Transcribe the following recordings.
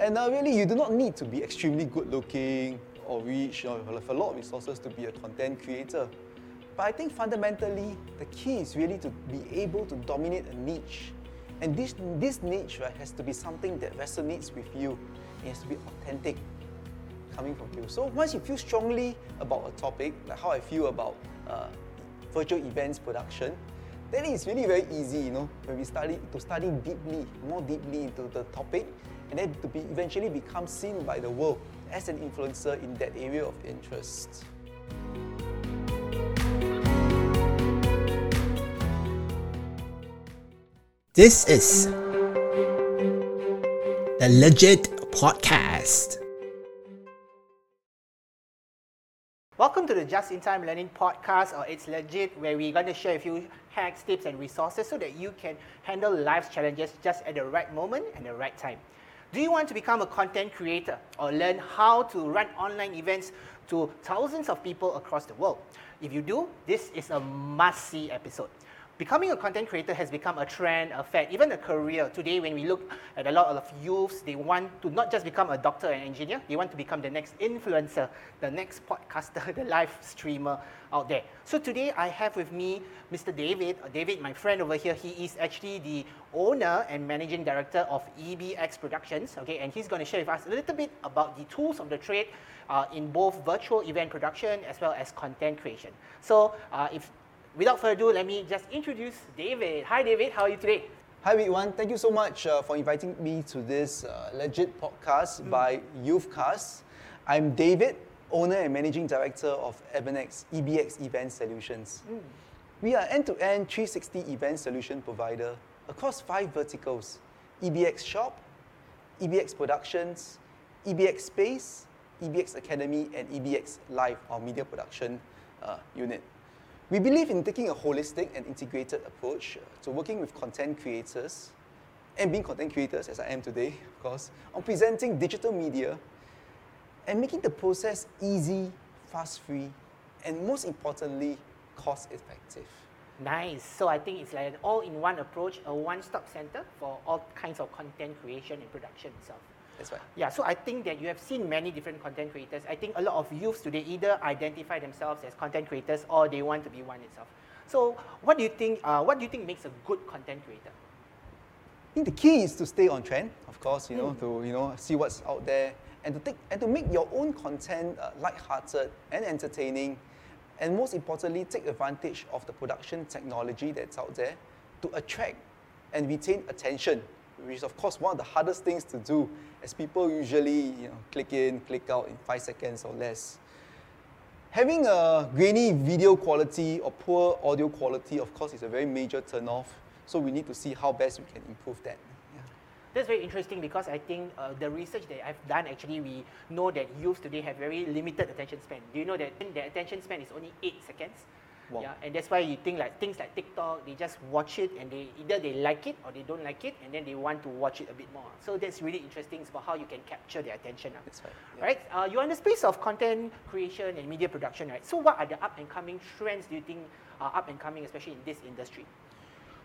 And uh, really, you do not need to be extremely good looking or rich or have a lot of resources to be a content creator. But I think fundamentally, the key is really to be able to dominate a niche. And this, this niche right, has to be something that resonates with you. It has to be authentic coming from you. So once you feel strongly about a topic, like how I feel about uh, virtual events production, then it's really very easy, you know, when we study to study deeply, more deeply into the topic, and then to be eventually become seen by the world as an influencer in that area of interest. This is the Legit Podcast. Welcome to the Just in Time Learning Podcast, or It's Legit, where we're going to share a few hacks, tips, and resources so that you can handle life's challenges just at the right moment and the right time. Do you want to become a content creator or learn how to run online events to thousands of people across the world? If you do, this is a must see episode. Becoming a content creator has become a trend, a fad, even a career. Today, when we look at a lot of youths, they want to not just become a doctor and engineer, they want to become the next influencer, the next podcaster, the live streamer out there. So today, I have with me Mr. David. Uh, David, my friend over here, he is actually the owner and managing director of EBX Productions. Okay, and he's going to share with us a little bit about the tools of the trade uh, in both virtual event production as well as content creation. So, uh, if without further ado, let me just introduce David. Hi, David. How are you today? Hi, everyone. Thank you so much uh, for inviting me to this uh, legit podcast mm. by Youthcast. I'm David, owner and managing director of EBNX, EBX Event Solutions. Mm. We are end-to-end 360 event solution provider across five verticals, EBX Shop, EBX Productions, EBX Space, EBX Academy, and EBX Live, our media production uh, unit. We believe in taking a holistic and integrated approach to working with content creators and being content creators, as I am today, of course, on presenting digital media and making the process easy, fast free, and most importantly, cost effective. Nice. So I think it's like an all in one approach, a one stop center for all kinds of content creation and production itself. That's right. Yeah, so I think that you have seen many different content creators. I think a lot of youths today either identify themselves as content creators or they want to be one itself. So what do you think, uh, what do you think makes a good content creator? I think the key is to stay on trend, of course, you know, mm. to you know see what's out there and to take and to make your own content uh, light-hearted and entertaining, and most importantly, take advantage of the production technology that's out there to attract and retain attention which is of course one of the hardest things to do as people usually you know, click in, click out in five seconds or less. Having a grainy video quality or poor audio quality, of course, is a very major turnoff. So we need to see how best we can improve that. That's very interesting because I think uh, the research that I've done actually we know that youth today have very limited attention span. Do you know that their attention span is only eight seconds? Wow. Yeah, and that's why you think like things like TikTok, they just watch it and they either they like it or they don't like it, and then they want to watch it a bit more. So that's really interesting. It's about how you can capture their attention. That's right. Yeah. Right. Uh, you're in the space of content creation and media production, right? So what are the up and coming trends do you think are up and coming, especially in this industry?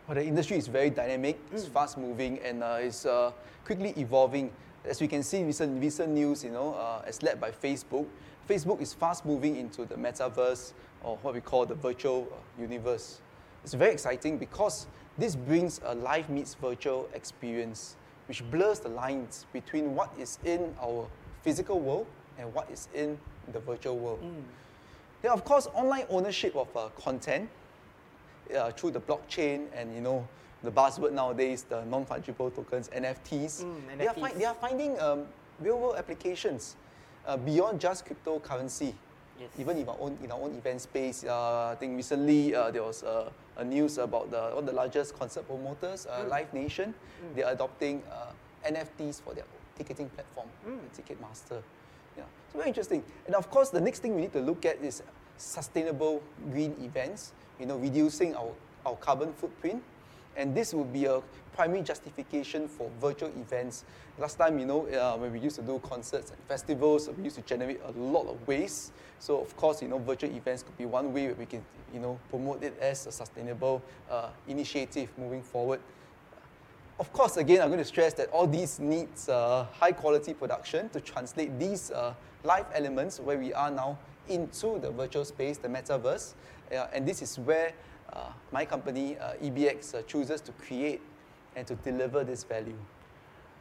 Well, the industry is very dynamic, it's mm. fast moving, and uh, it's uh, quickly evolving. As we can see in recent, recent news, you know, uh, as led by Facebook, Facebook is fast moving into the metaverse or what we call the virtual uh, universe. It's very exciting because this brings a live meets virtual experience, which blurs the lines between what is in our physical world and what is in the virtual world. Mm. Then, of course, online ownership of uh, content uh, through the blockchain and you know the buzzword nowadays, the non-fungible tokens, NFTs. Mm, NFTs. They, are fi- they are finding um, real-world applications uh, beyond just cryptocurrency. Yes. Even in our own in our own event space, uh, I think recently uh, there was a, a, news about the one of the largest concert promoters, uh, mm. Live Nation. Mm. They're adopting uh, NFTs for their ticketing platform, mm. Ticketmaster. Yeah, so very interesting. And of course, the next thing we need to look at is sustainable green events. You know, reducing our, our carbon footprint and this would be a primary justification for virtual events. Last time, you know, uh, when we used to do concerts and festivals, we used to generate a lot of waste. So, of course, you know, virtual events could be one way we can, you know, promote it as a sustainable uh, initiative moving forward. Of course, again, I'm going to stress that all these needs uh, high quality production to translate these uh, live elements where we are now into the virtual space, the metaverse. Uh, and this is where uh, my company, uh, EBX, uh, chooses to create and to deliver this value.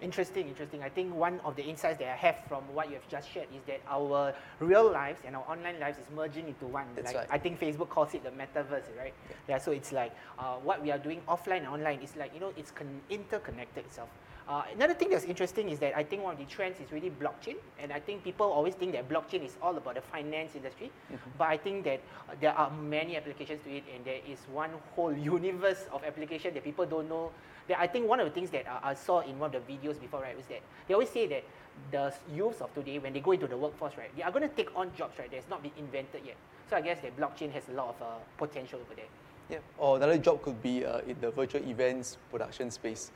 Interesting, interesting. I think one of the insights that I have from what you have just shared is that our real lives and our online lives is merging into one. That's like right. I think Facebook calls it the metaverse, right? Yeah. so it's like uh, what we are doing offline and online is like you know it's con- interconnected itself. Uh, another thing that's interesting is that I think one of the trends is really blockchain, and I think people always think that blockchain is all about the finance industry, but I think that uh, there are many applications to it, and there is one whole universe of application that people don't know. That I think one of the things that uh, I saw in one of the videos before, right, was that they always say that the youths of today, when they go into the workforce, right, they are going to take on jobs, right, that's not been invented yet. So I guess that blockchain has a lot of uh, potential over there. Yeah. Or another job could be uh, in the virtual events production space,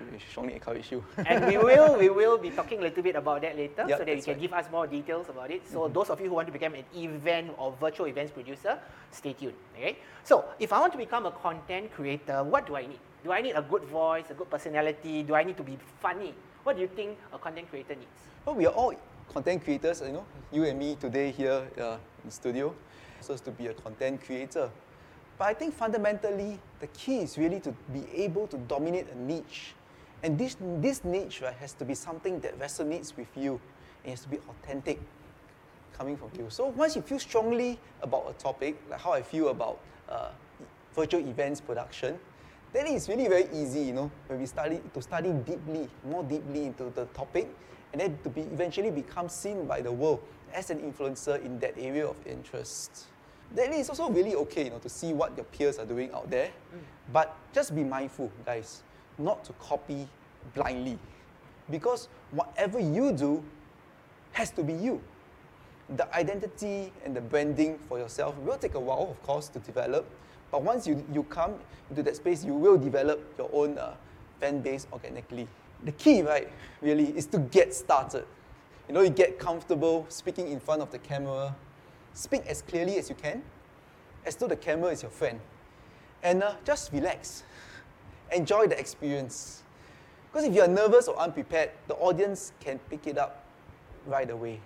which we strongly encourage you. and we will we will be talking a little bit about that later Yep, so that you can right. give us more details about it. So those of you who want to become an event or virtual events producer, stay tuned. Okay. So if I want to become a content creator, what do I need? Do I need a good voice, a good personality? Do I need to be funny? What do you think a content creator needs? Well, we are all content creators, you know, you and me today here uh, in studio, supposed to be a content creator. But I think fundamentally, the key is really to be able to dominate a niche. And this, this niche right, has to be something that resonates with you. It has to be authentic, coming from you. So once you feel strongly about a topic, like how I feel about uh, virtual events production, then it's really very easy, you know, when we study to study deeply, more deeply into the topic, and then to be eventually become seen by the world as an influencer in that area of interest. Then it's also really okay, you know, to see what your peers are doing out there, but just be mindful, guys, not to copy blindly, because whatever you do has to be you the identity and the branding for yourself will take a while, of course, to develop. But once you, you come into that space, you will develop your own uh, fan base organically. The key, right, really, is to get started. You know, you get comfortable speaking in front of the camera, speak as clearly as you can, as though the camera is your friend. And uh, just relax. Enjoy the experience. Because if you're nervous or unprepared, the audience can pick it up right away.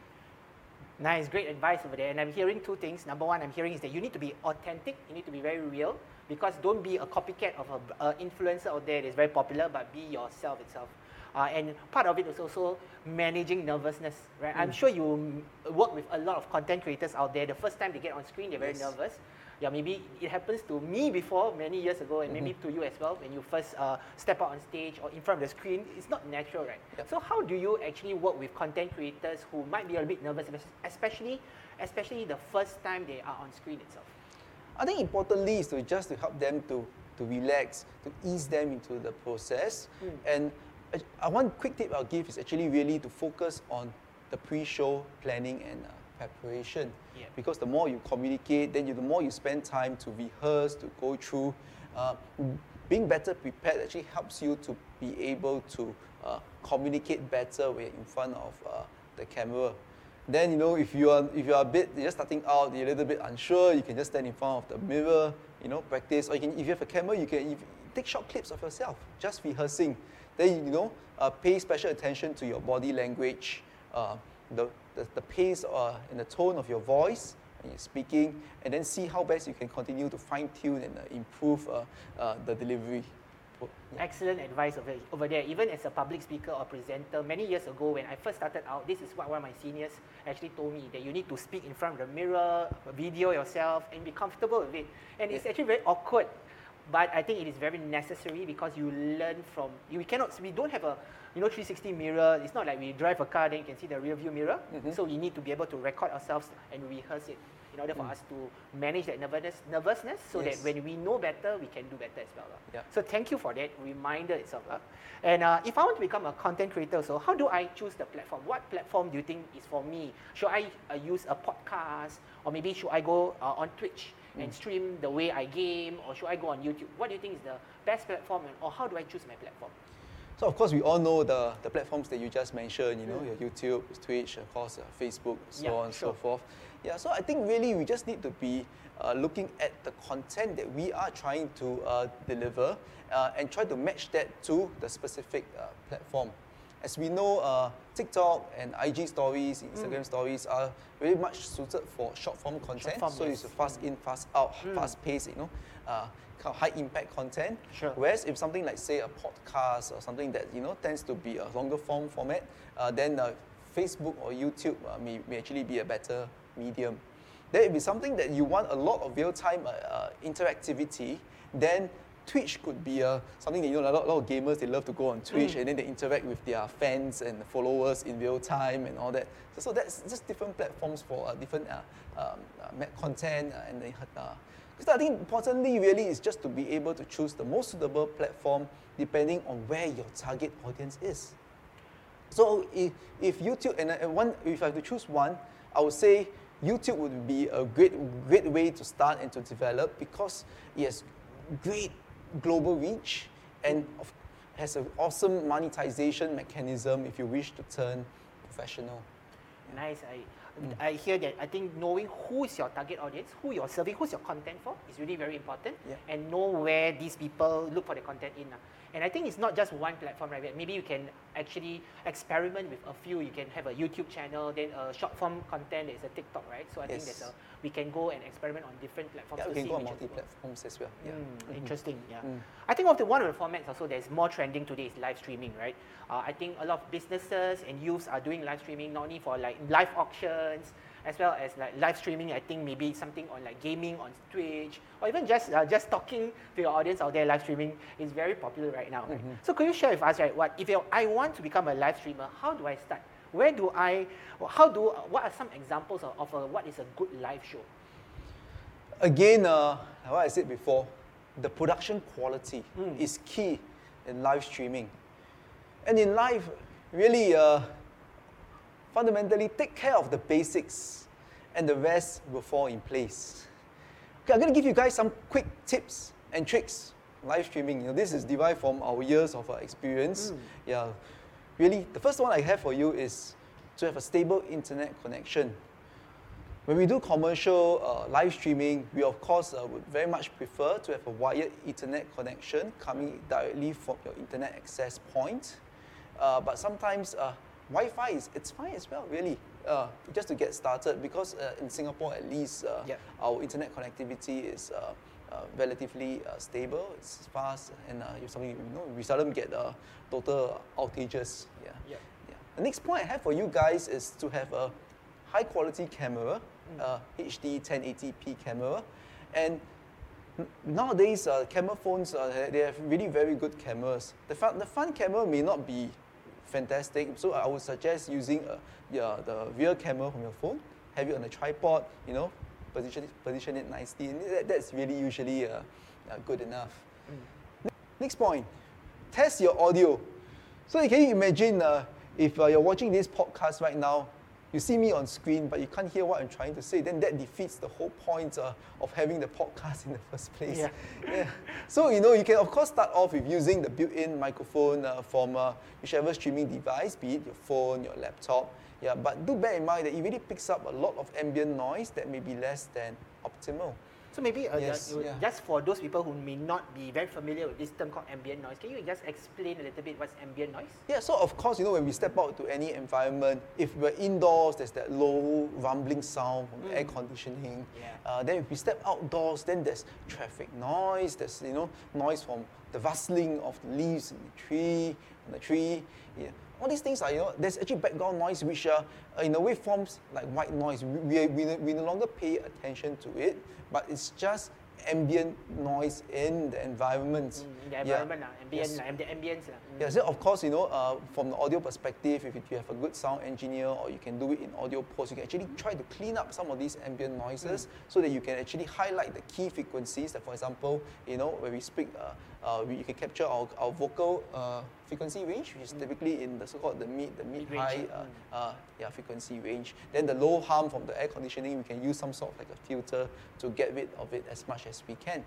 Nice, great advice over there. And I'm hearing two things. Number one, I'm hearing is that you need to be authentic. You need to be very real because don't be a copycat of an influencer out there that is very popular, but be yourself itself. Uh, and part of it is also managing nervousness, right? I'm sure you mm, work with a lot of content creators out there. The first time they get on screen, they're very Yes. nervous. Yeah, maybe it happens to me before many years ago, and maybe to you as well. When you first uh, step out on stage or in front of the screen, it's not natural, right? Yep. So how do you actually work with content creators who might be a bit nervous, especially, especially the first time they are on screen itself? I think importantly is to just to help them to, to relax, to ease them into the process. And uh, uh, one quick tip I'll give is actually really to focus on the pre-show planning and uh, preparation. Yeah. Because the more you communicate, then you, the more you spend time to rehearse, to go through. Uh, being better prepared actually helps you to be able to uh, communicate better when you're in front of uh, the camera. Then you know if you are if you are a bit you're just starting out, you're a little bit unsure, you can just stand in front of the mirror, you know, practice. Or you can if you have a camera, you can take short clips of yourself, just rehearsing. Then you know, uh, pay special attention to your body language, uh, the, the the pace uh, and the tone of your voice when you're speaking, and then see how best you can continue to fine tune and uh, improve uh, uh, the delivery. Yeah. Excellent advice over, over there. Even as a public speaker or presenter, many years ago when I first started out, this is what one of my seniors actually told me that you need to speak in front of the mirror, video yourself, and be comfortable with it. And it's actually very awkward, but I think it is very necessary because you learn from. You cannot. We don't have a you know 360 mirror. It's not like we drive a car then you can see the rear view mirror. So we need to be able to record ourselves and rehearse it in order for us to manage that nervousness, nervousness so Yes. that when we know better, we can do better as well. lah. Yeah. So thank you for that reminder itself. lah. And uh, if I want to become a content creator, so how do I choose the platform? What platform do you think is for me? Should I uh, use a podcast, or maybe should I go uh, on Twitch and stream the way I game, or should I go on YouTube? What do you think is the best platform, and, or how do I choose my platform? So of course we all know the, the platforms that you just mentioned, you know, your YouTube, Twitch, of course, uh, Facebook, so Yeah, on and sure. so forth. Yeah, so I think really we just need to be uh, looking at the content that we are trying to uh, deliver uh, and try to match that to the specific uh, platform. As we know, uh, TikTok and IG stories, Instagram stories are very much suited for short form content. form, so it's yes. fast in, fast out, fast paced, you know, uh, kind of high impact content. Sure. Whereas if something like say a podcast or something that you know tends to be a longer form format, uh, then uh, Facebook or YouTube uh, may, may actually be a better medium. Then if it's something that you want a lot of real time uh, interactivity, then Twitch could be uh, something that you know a lot, a lot of gamers they love to go on Twitch and then they interact with their fans and followers in real time and all that. So, so that's just different platforms for uh, different uh, um, uh, content uh, and then uh, because I think importantly really is just to be able to choose the most suitable platform depending on where your target audience is. So if, if YouTube and uh, one, if I have to choose one, I would say YouTube would be a great great way to start and to develop because it has great global reach and has an awesome monetization mechanism if you wish to turn professional. Nice. I, I hear that. I think knowing who is your target audience, who you're serving, who's your content for, is really very important. Yeah. And know where these people look for the content in. ah. And I think it's not just one platform, right? Maybe you can actually experiment with a few. You can have a YouTube channel, then a short form content is a TikTok, right? So I think Yes. there's a we can go and experiment on different platforms. Yeah, to we can see go on multi platforms as well. Yeah. Mm, Interesting, yeah. I think of the one of the formats also that's more trending today is live streaming, right? Uh, I think a lot of businesses and youths are doing live streaming not only for like live as well as like live streaming. I think maybe something on like gaming on Twitch or even just uh, just talking to your audience out there. Live streaming is very popular right now. Right? So could you share with us, right? What if I want to become a live streamer? How do I start? Where do I? How do? What are some examples of, of a, what is a good live show? Again, uh, what I said before, the production quality Mm. is key in live streaming. And in live, really, uh, fundamentally, take care of the basics, and the rest will fall in place. Okay, I'm going to give you guys some quick tips and tricks live streaming. You know, this is derived from our years of uh, experience. Yeah, really, the first one I have for you is to have a stable internet connection. When we do commercial uh, live streaming, we of course uh, would very much prefer to have a wired Ethernet connection coming directly from your internet access point. Uh, but sometimes uh, Wi-Fi is it's fine as well, really, uh, just to get started. Because uh, in Singapore, at least, uh, our internet connectivity is uh, uh, relatively uh, stable. It's fast, and uh, you something you know we seldom get uh, total outages. Yeah. Yep. Yeah. The next point I have for you guys is to have a high quality camera, uh, HD 1080p camera, and nowadays uh, camera phones uh, they- have really very good cameras. The front the front camera may not be fantastic, so I would suggest using uh, yeah, the rear camera from your phone, have it on a tripod, you know, position it, position it nicely, and that, that's really usually uh, uh, good enough. Next point, test your audio. So can you imagine uh, if uh, you're watching this podcast right now, you see me on screen, but you can't hear what I'm trying to say, then that defeats the whole point uh, of having the podcast in the first place. Yeah. Yeah. So you know, you can of course start off with using the built-in microphone uh, from uh, whichever streaming device, be it your phone, your laptop. Yeah, but do bear in mind that it really picks up a lot of ambient noise that may be less than optimal. So maybe uh, Yes, yeah. just for those people who may not be very familiar with this term called ambient noise, can you just explain a little bit what's ambient noise? Yeah, so of course, you know, when we step out to any environment, if we're indoors, there's that low rumbling sound from the air conditioning. Yeah. Uh, then if we step outdoors, then there's traffic noise, there's, you know, noise from the rustling of the leaves in the tree, on the tree. Yeah. All these things are, you know, there's actually background noise which are, uh, in a way, forms like white noise. We, we, we, no longer pay attention to it, but it's just ambient noise in the environment. Mm, the Yeah. environment, uh, ambient, Yes. uh, amb- the ambience. Uh, mm. Yes, then of course, you know, uh, from the audio perspective, if you have a good sound engineer or you can do it in audio post, you can actually try to clean up some of these ambient noises so that you can actually highlight the key frequencies. That, for example, you know, when we speak, uh, uh, we, you can capture our, our vocal uh, frequency range, which is typically in the so-called the mid, the mid high, Mid-range, uh, uh, yeah, frequency range. Then the low harm from the air conditioning, we can use some sort of like a filter to get rid of it as much as we can.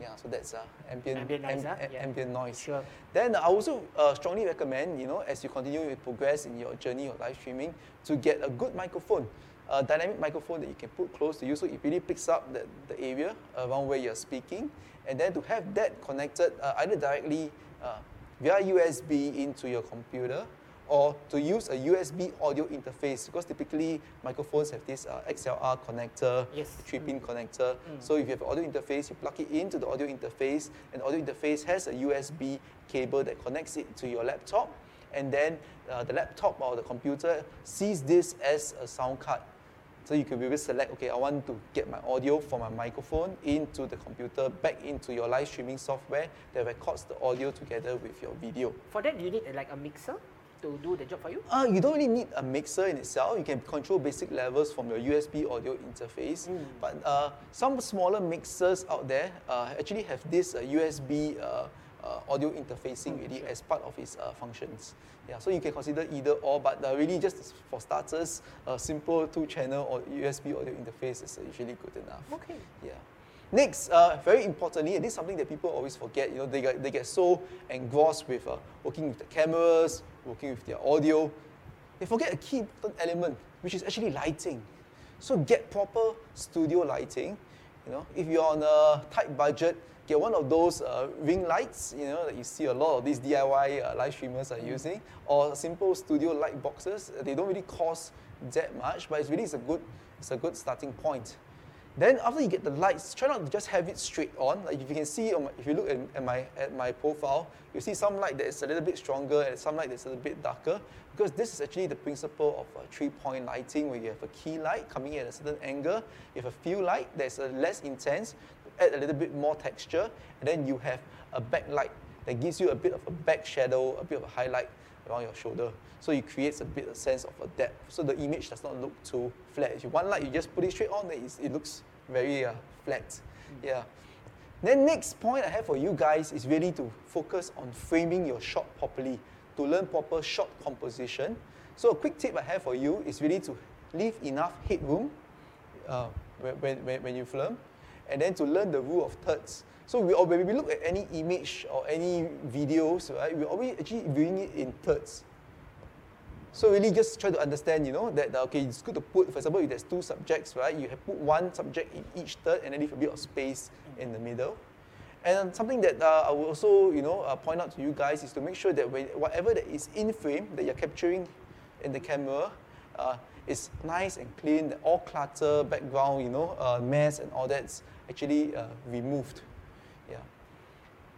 Yeah, so that's uh, ambient, Ambient noise, am- ah, yeah. ambient noise. Sure. Then I also uh, strongly recommend, you know, as you continue to progress in your journey of live streaming, to get a good microphone. a dynamic microphone that you can put close to you, so it really picks up the, the area around where you're speaking. And then to have that connected uh, either directly uh, via USB into your computer or to use a USB audio interface because typically microphones have this uh, XLR connector, Yes. three-pin connector. So if you have audio interface, you plug it into the audio interface, and audio interface has a USB cable that connects it to your laptop, and then uh, the laptop or the computer sees this as a sound card. So you can really select, okay, I want to get my audio from my microphone into the computer, back into your live streaming software that records the audio together with your video. For that, you need uh, like a mixer to do the job for you. Uh, you don't really need a mixer in itself. You can control basic levels from your USB audio interface. But uh, some smaller mixers out there uh, actually have this uh, USB uh, audio interfacing really as part of its uh, functions. Yeah, so you can consider either or, but uh, really just for starters, a simple two-channel or USB audio interface is usually good enough. Okay. Yeah. Next, uh, very importantly, and this is something that people always forget, you know, they get, they get so engrossed with uh, working with the cameras, working with their audio, they forget a key important element, which is actually lighting. So get proper studio lighting. You know, if you're on a tight budget, get one of those uh, ring lights, you know, that you see a lot of these DIY uh, live streamers are using, or simple studio light boxes. They don't really cost that much, but it's really it's a good, it's a good starting point. Then after you get the lights, try not to just have it straight on. Like if you can see, if you look at, at my at my profile, you see some light that is a little bit stronger and some light that's a little bit darker. Because this is actually the principle of uh, three-point lighting, where you have a key light coming in at a certain angle, you have a fill light that's uh, less intense, add a little bit more texture, and then you have a backlight that gives you a bit of a back shadow, a bit of a highlight around your shoulder. So it creates a bit of a sense of a depth. So the image does not look too flat. If you want light, you just put it straight on, then it looks very uh, flat. Yeah. Then next point I have for you guys is really to focus on framing your shot properly, to learn proper shot composition. So a quick tip I have for you is really to leave enough headroom uh, when, when, when you film, and then to learn the rule of thirds. So we, when we look at any image or any videos, right, we're always actually viewing it in thirds. So really just try to understand, you know, that uh, okay, it's good to put, for example, if there's two subjects, right, you have put one subject in each third and then leave a bit of space in the middle. And something that uh, I will also, you know, uh, point out to you guys is to make sure that when, whatever that is in frame that you're capturing in the camera uh, is nice and clean, all clutter, background, you know, uh, mess and all that's actually uh, removed. Yeah.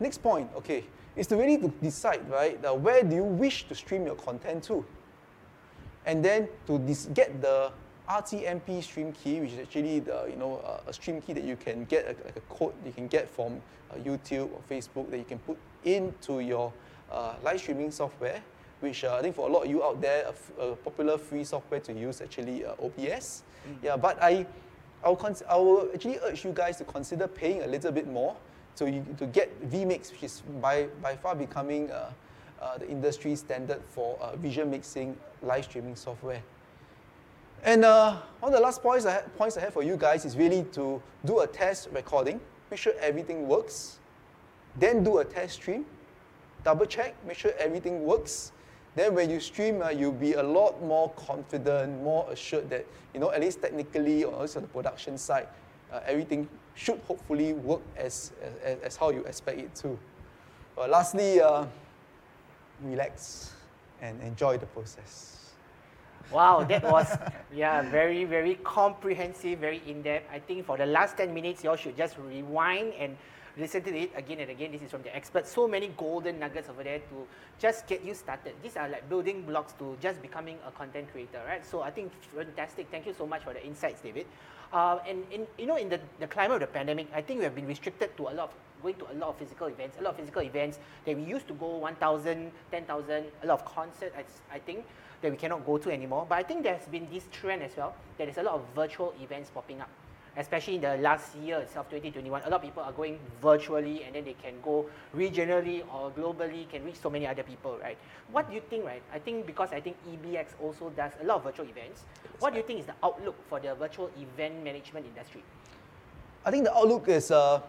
Next point, okay, is to really to decide, right, uh, where do you wish to stream your content to? And then to dis- get the RTMP stream key, which is actually the, you know, uh, a stream key that you can get, a, like a code you can get from uh, YouTube or Facebook that you can put into your uh, live streaming software, which uh, I think for a lot of you out there, a, popular free software to use actually uh, OBS. Yeah, but I, I will, I will actually urge you guys to consider paying a little bit more to, you, to get vMix, which is by, by far becoming uh, uh, the industry standard for uh, mixing live streaming software. And uh, one of the last points I, ha- points I have for you guys is really to do a test recording, make sure everything works, then do a test stream, double check, make sure everything works. Then when you stream, uh, you'll be a lot more confident, more assured that, you know, at least technically or also on the production side, uh, everything should hopefully work as, as, as how you expect it to. But lastly, uh, relax and enjoy the process. Wow, that was yeah very very comprehensive, very in depth. I think for the last ten minutes, y'all should just rewind and listen to it again and again. This is from the experts. So many golden nuggets over there to just get you started. These are like building blocks to just becoming a content creator, right? So I think fantastic. Thank you so much for the insights, David. Uh, and in, you know, in the, the climate of the pandemic, I think we have been restricted to a lot of going to a lot of physical events, a lot of physical events that we used to go 1,000, 10,000, a lot of concerts, I, think, that we cannot go to anymore. But I think there's been this trend as well, that there's a lot of virtual events popping up. Especially in the last year itself, 2021, a lot of people are going virtually and then they can go regionally or globally, can reach so many other people, right? What do you think, right? I think because I think EBX also does a lot of virtual events. What do you think is the outlook for the virtual event management industry? I think the outlook is uh,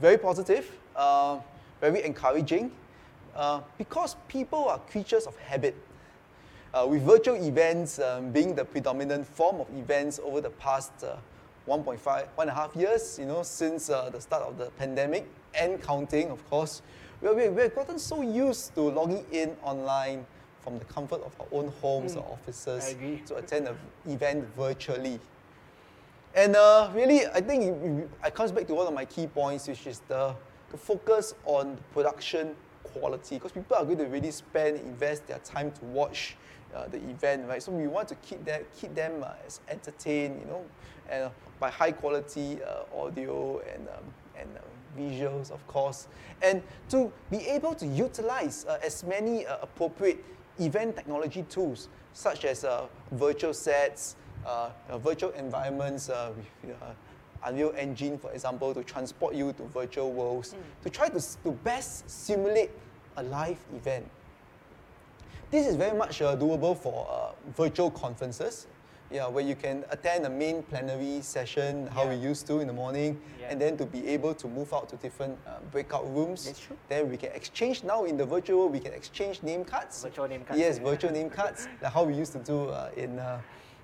very positive, uh, very encouraging, uh, because people are creatures of habit. uh, with virtual events um, being the predominant form of events over the past uh, 1.5, one and a half years, you know, since uh, the start of the pandemic and counting, of course, we we we've gotten so used to logging in online from the comfort of our own homes or offices to attend an event virtually. And uh, really, I think it, it, comes back to one of my key points, which is the, the focus on production quality. Because people are going to really spend, invest their time to watch uh, the event, right? So we want to keep them, keep them uh, as entertained, you know, and uh, by high quality uh, audio and um, and uh, visuals, of course, and to be able to utilize uh, as many uh, appropriate event technology tools, such as virtual sets, virtual environments uh, with Unreal Engine, for example, to transport you to virtual worlds, to try to, to best simulate a live event. This is very much uh, doable for uh, virtual conferences, yeah, where you can attend a main plenary session, how we used to in the morning, and then to be able to move out to different uh, breakout rooms. That's true. Then we can exchange, now in the virtual world, we can exchange name cards. Virtual name cards, Yes, virtual name cards, like how we used to do uh, in uh,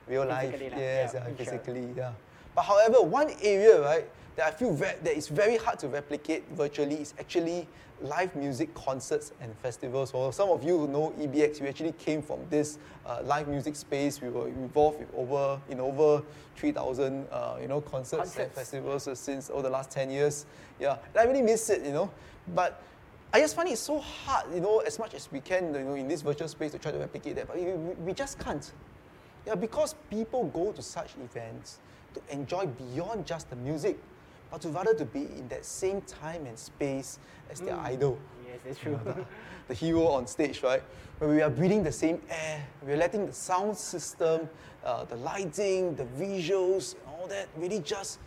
real life. Physically lah, Yes, yeah, uh, physically, yeah. But however, one area, right, that I feel ve- that is very hard to replicate virtually is actually live music concerts and festivals. For some of you who know EBX, we actually came from this uh, live music space. We were involved with over in over 3,000, uh, you know, concerts, and festivals since over the last 10 years. Yeah, and I really miss it, you know. But I just find it so hard, you know, as much as we can, you know, in this virtual space to try to replicate that. But we, we- we just can't. Yeah, because people go to such events to enjoy beyond just the music, but to rather to be in that same time and space as their idol, Yes, that's true. the hero on stage, right? Where we are breathing the same air, we're letting the sound system, uh, the lighting, the visuals, and all that really just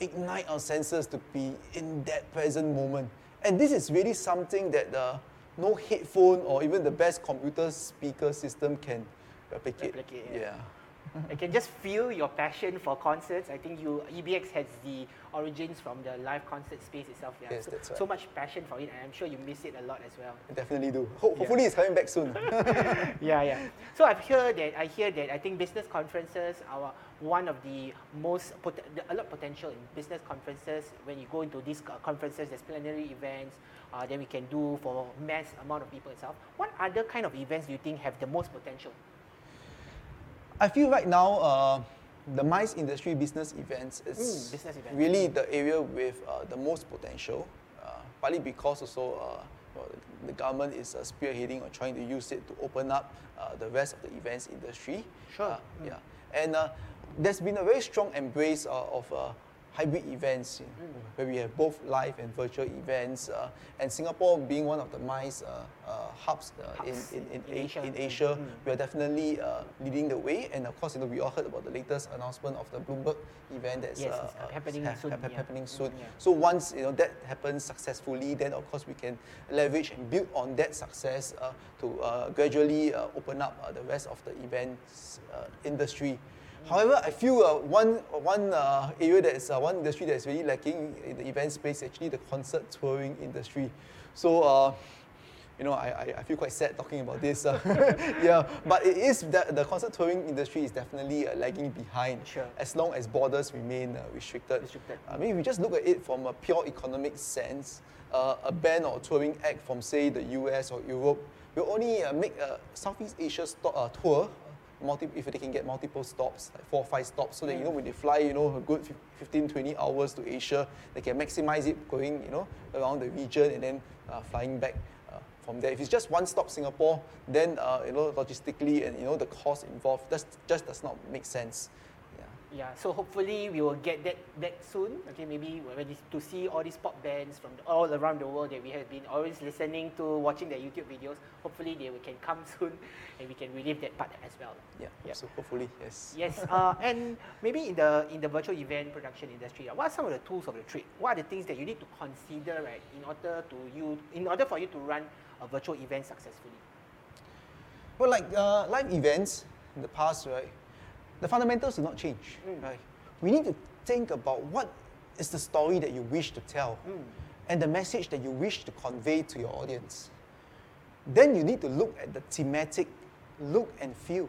ignite our senses to be in that present moment. And this is really something that uh, no headphone or even the best computer speaker system can replicate. Replicate, yeah. yeah. I can just feel your passion for concerts. I think you EBX has the origins from the live concert space itself. Yeah. Yes, so, right. so much passion for it, and I'm sure you miss it a lot as well. I definitely do. Ho- hopefully, it's coming back soon. yeah, yeah. So I've heard that I hear that I think business conferences are one of the most pot- a lot of potential in business conferences. When you go into these conferences, there's plenary events. Uh, then we can do for mass amount of people itself. What other kind of events do you think have the most potential? I feel right now, uh, the MICE industry business events is Mm, business events. really the area with uh, the most potential, uh, partly because also uh, well, the government is uh, spearheading or trying to use it to open up uh, the rest of the events industry. Sure. Uh, Yeah. And there's been a very strong embrace of hybrid events you know, where we have both live and virtual events. Uh, and Singapore being one of the MICE uh, uh, hubs, uh, Hubs in, in, in, in Asia. in Asia, Mm. we are definitely uh, leading the way. And of course, you know, we all heard about the latest announcement of the Bloomberg event that's Yes, uh, happening hap- soon, yeah. happening Mm, soon. yeah. So once you know that happens successfully, then of course we can leverage and build on that success uh, to uh, gradually uh, open up uh, the rest of the events uh, industry. However, I feel uh, one one uh, area that is uh, one industry that is really lacking in the event space is actually the concert touring industry. So. Uh, you know, I, I, I feel quite sad talking about this. uh, yeah, but it is that the concert touring industry is definitely uh, lagging behind Sure. as long as borders remain uh, restricted. Restricted. I mean, if we just look at it from a pure economic sense, uh, a band or touring act from, say, the US or Europe will only uh, make a Southeast Asia uh, tour, uh, multi- if they can get multiple stops, like four or five stops, so that, you know, when they fly, you know, a good fif- 15, 20 hours to Asia, they can maximize it going, you know, around the region and then uh, flying back uh, from there. If it's just one stop Singapore, then, uh, you know, logistically and, you know, the cost involved just, just does not make sense. Yeah. So hopefully we will get that back soon. Okay, maybe we're when this, to see all these pop bands from the, all around the world that we have been always listening to, watching their YouTube videos. Hopefully they will, can come soon, and we can relive that part as well. Yeah, Yeah. so hopefully, yes. Yes, uh, and maybe in the in the virtual event production industry, uh, what are some of the tools of the trade? What are the things that you need to consider, right, in order to you in order for you to run a virtual event successfully? Well, like uh, live events in the past, right? The fundamentals do not change, Mm. right? We need to think about what is the story that you wish to tell, Mm. and the message that you wish to convey to your audience. Then you need to look at the thematic look and feel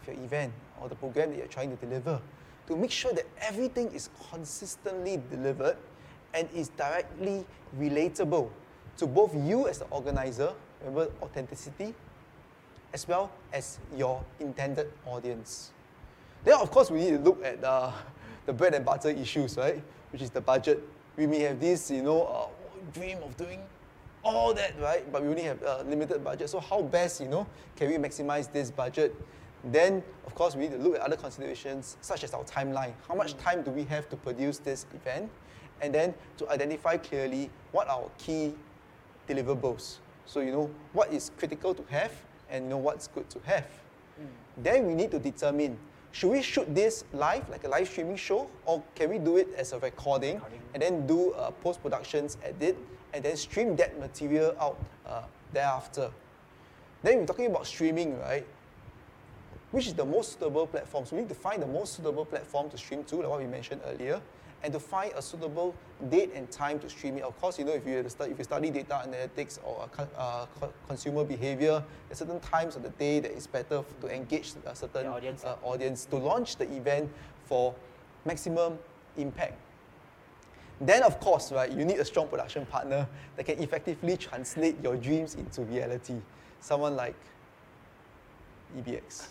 of your event or the program that you're trying to deliver to make sure that everything is consistently delivered and is directly relatable to both you as the organizer, remember authenticity, as well as your intended audience. Then, of course, we need to look at uh, the bread and butter issues, right? Which is the budget. We may have this, you know, uh, dream of doing all that, right? But we only have a limited budget. So how best, you know, can we maximize this budget? Then, of course, we need to look at other considerations, such as our timeline. How much time do we have to produce this event? And then to identify clearly what are our key deliverables. So you know what is critical to have and you know what's good to have. Then we need to determine should we shoot this live, like a live streaming show, or can we do it as a recording, Recording. and then do uh, post productions edit and then stream that material out uh, thereafter? Then we're talking about streaming, right? Which is the most suitable platform? So we need to find the most suitable platform to stream to, like what we mentioned earlier, and to find a suitable date and time to stream it. Of course, you know if you have to stu- if you study data analytics or uh, uh, consumer behavior, there's certain times of the day that is better to engage a certain audience, uh, audience to launch the event for maximum impact. Then, of course, right, you need a strong production partner that can effectively translate your dreams into reality. Someone like EBX.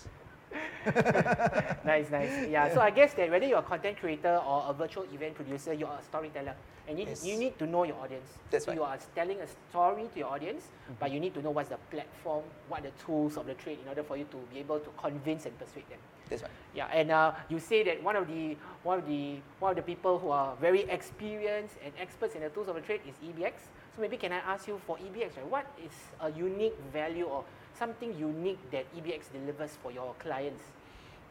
nice, nice. Yeah. So I guess that whether you're a content creator or a virtual event producer, you're a storyteller, and you, Yes. you need to know your audience. That's so right. you are telling a story to your audience, but you need to know what's the platform, what are the tools of the trade in order for you to be able to convince and persuade them. That's right. Yeah, and uh, you say that one of the one of the one of the people who are very experienced and experts in the tools of the trade is EBX. So maybe can I ask you for EBX, right? What is a unique value or something unique that EBX delivers for your clients?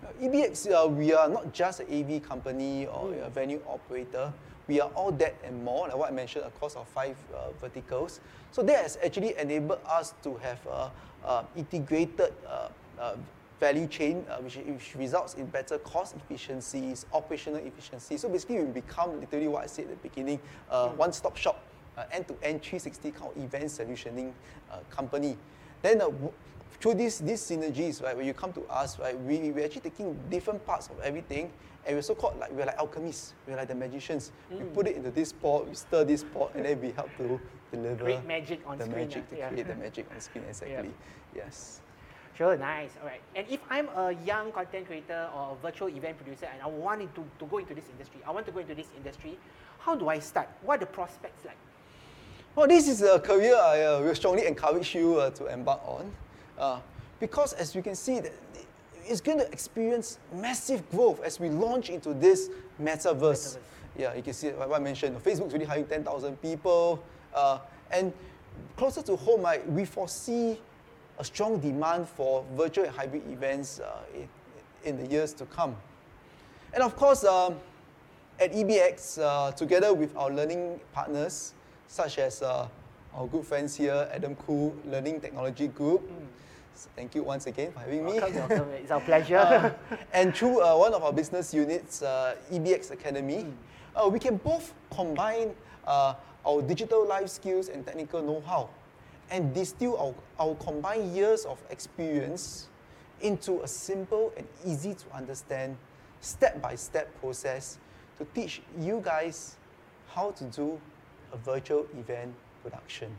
Uh, EBX, uh, we are not just an AV company or a venue operator. We are all that and more, like what I mentioned, across our five uh, verticals. So that has actually enabled us to have a, uh integrated uh, value chain, uh, which, which results in better cost efficiencies, operational efficiency. So basically, we become literally what I said at the beginning, uh, one-stop shop, end-to-end 360 kind of event solutioning company. Then uh, through these, these synergies, right, when you come to us, right, we, we're actually taking different parts of everything and we're so called like, we're like alchemists, we're like the magicians. We put it into this pot, we stir this pot, and then we help to deliver Create magic on the screen, magic to yeah. create the magic on screen, exactly. Yes. Sure, nice. All right. And if I'm a young content creator or virtual event producer and I wanted to, to go into this industry, I want to go into this industry, how do I start? What are the prospects like? Well, this is a career I uh, will strongly encourage you uh, to embark on. Uh, because as you can see, it's going to experience massive growth as we launch into this metaverse. Metaverse. Yeah, you can see what I mentioned. Facebook's already hiring 10,000 people. Uh, and closer to home, we foresee a strong demand for virtual and hybrid events uh, in, in the years to come. And of course, um, at EBX, uh, together with our learning partners, such as uh, our good friends here, Adam Khoo Learning Technology Group. Thank you once again for having me. Welcome, welcome. It's our pleasure. Uh, and through uh, one of our business units, uh, EBX Academy, uh, we can both combine uh, our digital life skills and technical know-how and distill our, our combined years of experience into a simple and easy to understand step-by-step process to teach you guys how to do a virtual event production.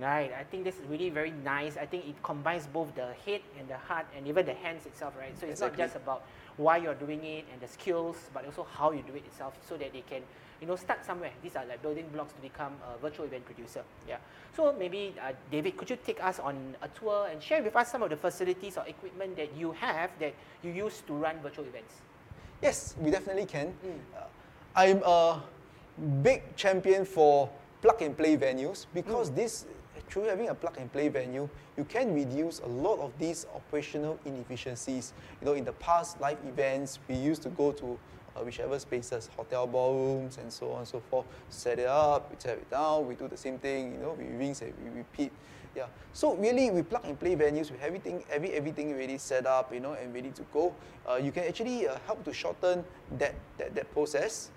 Right, I think this is really very nice. I think it combines both the head and the heart and even the hands itself, right? So it's not just about why you're doing it and the skills, but also how you do it itself so that they can, you know, start somewhere. These are like building blocks to become a virtual event producer. Yeah. So maybe, uh, David, could you take us on a tour and share with us some of the facilities or equipment that you have that you use to run virtual events? Yes, we definitely can. Uh, I'm a big champion for plug and play venues because this, through having a plug and play venue, you can reduce a lot of these operational inefficiencies. You know, in the past live events, we used to go to uh, whichever spaces, hotel ballrooms, and so on and so forth. Set it up, we tear it down, we do the same thing. You know, we rinse and we repeat. Yeah. So really, we plug and play venues with everything, every everything ready set up, you know, and ready to go. Uh, you can actually uh, help to shorten that, that that process.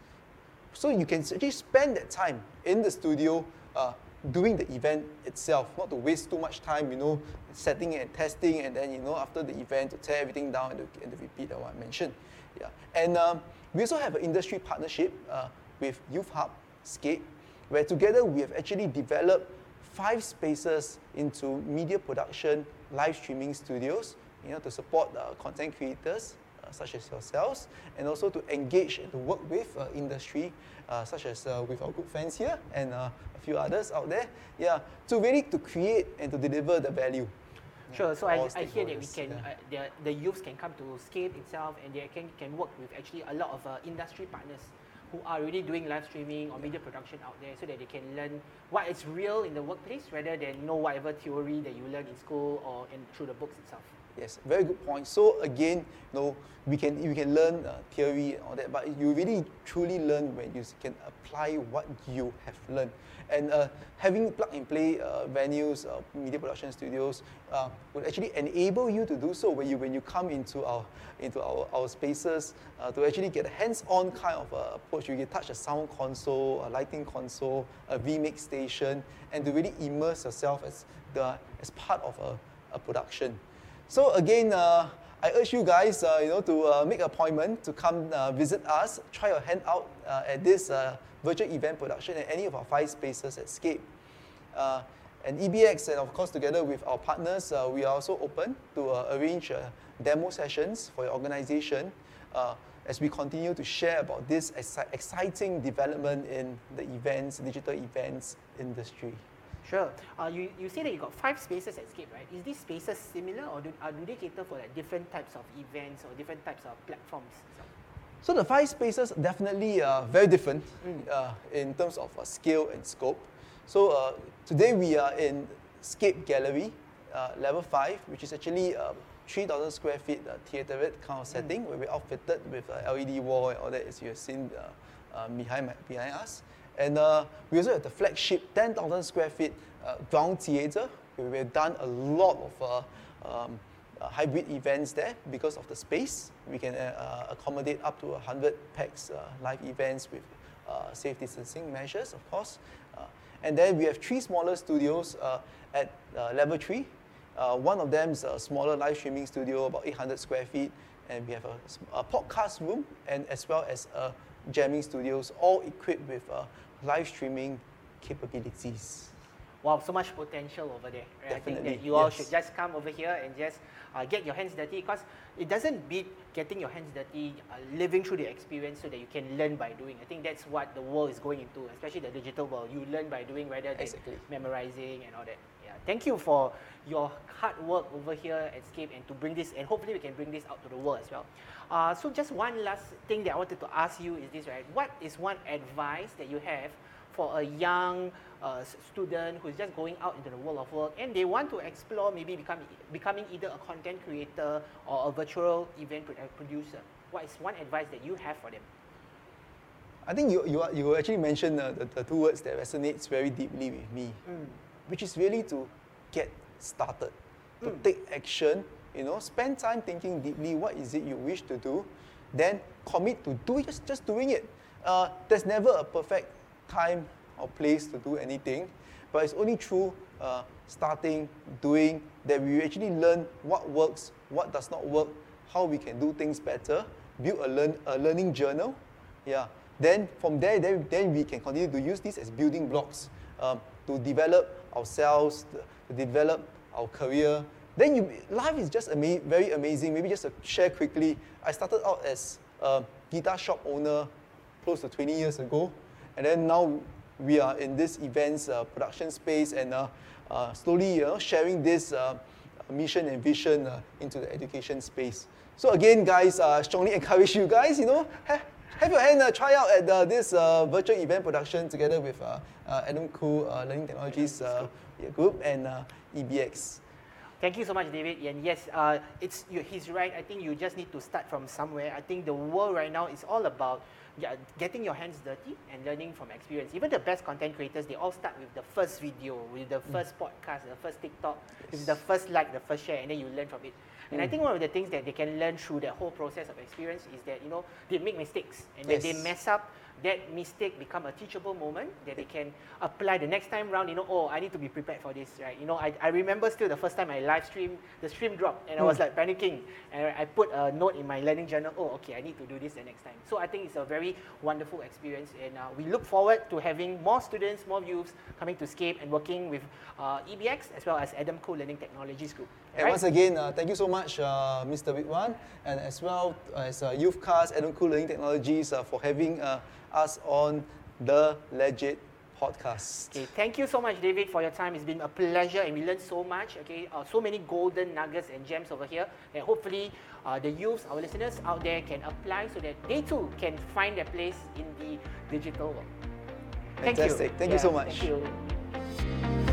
So you can actually spend that time in the studio uh, doing the event itself, not to waste too much time, you know, setting and testing, and then you know after the event to tear everything down and to, and to repeat what I mentioned. Yeah, and um, we also have an industry partnership uh, with Youth Hub, Scape, where together we have actually developed five spaces into media production, live streaming studios, you know, to support uh, content creators such as yourselves, and also to engage and to work with uh, industry, uh, such as uh, with our good friends here and uh, a few others out there. Yeah, to really to create and to deliver the value. Sure. So I, I hear that we can, yeah. uh, the, the youths can come to Scape itself and they can, can work with actually a lot of uh, industry partners who are really doing live streaming or media production out there so that they can learn what is real in the workplace rather than know whatever theory that you learn in school or in, through the books itself. Yes, very good point. So again, you know, we can we can learn uh, theory and all that, but you really truly learn when you can apply what you have learned. And uh, having plug and play uh, venues, uh, media production studios, uh, would actually enable you to do so when you when you come into our into our, our spaces uh, to actually get a hands-on kind of approach. You can touch a sound console, a lighting console, a VMix station, and to really immerse yourself as the as part of a, a production. So again, uh, I urge you guys, uh, you know, to uh, make appointment to come uh, visit us, try your hand out uh, at this uh, virtual event production at any of our five spaces at Scape. And EBX, and of course, together with our partners, we are also open to arrange demo sessions for your organization as we continue to share about this exci- exciting development in the events, digital events industry. Sure. Uh, you, you say that you got five spaces at Scape, right? Is these spaces similar or do, uh, do they cater for like different types of events or different types of platforms? So the five spaces definitely uh, very different uh, in terms of uh, scale and scope. So uh, today we are in Scape Gallery, uh, level five, which is actually uh, 3,000 square feet uh, theatre kind of setting where we're outfitted with LED wall and all that as you have seen behind, my, behind us. And uh, we also have the flagship 10,000 square feet uh, ground theatre we've done a lot of uh, um, uh, hybrid events there because of the space. We can uh, accommodate up to 100 packs live events with safe distancing measures, of course. And then we have three smaller studios at level three. One of them is a smaller live streaming studio, about 800 square feet, and we have a podcast room and as well as a jamming studios, all equipped with uh, live streaming capabilities. Wow, so much potential over there. Right? I think that you all yes. should just come over here and just uh, get your hands dirty because it doesn't beat getting your hands dirty, uh, living through the experience so that you can learn by doing. I think that's what the world is going into, especially the digital world. You learn by doing rather than Exactly. memorizing and all that. Thank you for your hard work over here at Scape and to bring this, and hopefully we can bring this out to the world as well. Uh, so just one last thing that I wanted to ask you is this, right? What is one advice that you have for a young uh, student who's just going out into the world of work and they want to explore maybe become, becoming either a content creator or a virtual event producer? What is one advice that you have for them? I think you, you, are- you actually mentioned uh, the, the two words that resonates very deeply with me, which is really to get started, to take action, you know, spend time thinking deeply what is it you wish to do, then commit to do it, just, just doing it. Uh, there's never a perfect time or place to do anything, but it's only through uh, starting, doing, that we actually learn what works, what does not work, how we can do things better, build a, learn, a learning journal, yeah. Then from there, then, then we can continue to use this as building blocks um, to develop ourselves, develop our career. Then you, life is just ama- very amazing. Maybe just to share quickly, I started out as a guitar shop owner close to 20 years ago, and then now we are in this events uh, production space and uh, uh, slowly you know, sharing this uh, mission and vision uh, into the education space. So again, guys, uh, strongly encourage you guys, you know, have your hand uh, try out at uh, this uh, virtual event production together with uh, uh, Adam Khoo uh, Learning Technologies uh, group and uh, EBX. Thank you so much, David. And yes, uh, it's you, he's right. I think you just need to start from somewhere. I think the world right now is all about yeah, getting your hands dirty and learning from experience. Even the best content creators, they all start with the first video, with the first podcast, the first TikTok, with the first like, the first share, and then you learn from it. And I mm. think one of the things that they can learn through that whole process of experience is that you know they make mistakes, and when they mess up, that mistake become a teachable moment that they can apply the next time round. You know, oh, I need to be prepared for this, right? You know, I, I remember still the first time I live stream, the stream dropped, and I was like panicking, and I put a note in my learning journal. Oh, okay, I need to do this the next time. So I think it's a very wonderful experience, and uh, we look forward to having more students, more youths coming to Scape and working with uh, EBX as well as Adam Khoo Learning Technologies Group. And Alright? once again, uh, thank you so much, uh, Mr. Witwan, and as well as uh, Youth and Cool Learning Technologies uh, for having uh, us on the Legit podcast. Okay, thank you so much, David, for your time. It's been a pleasure, and we learned so much. Okay, uh, so many golden nuggets and gems over here, and hopefully, uh, the youth, our listeners out there, can apply so that they too can find their place in the digital world. Thank Fantastic. you. Thank you so much. Thank.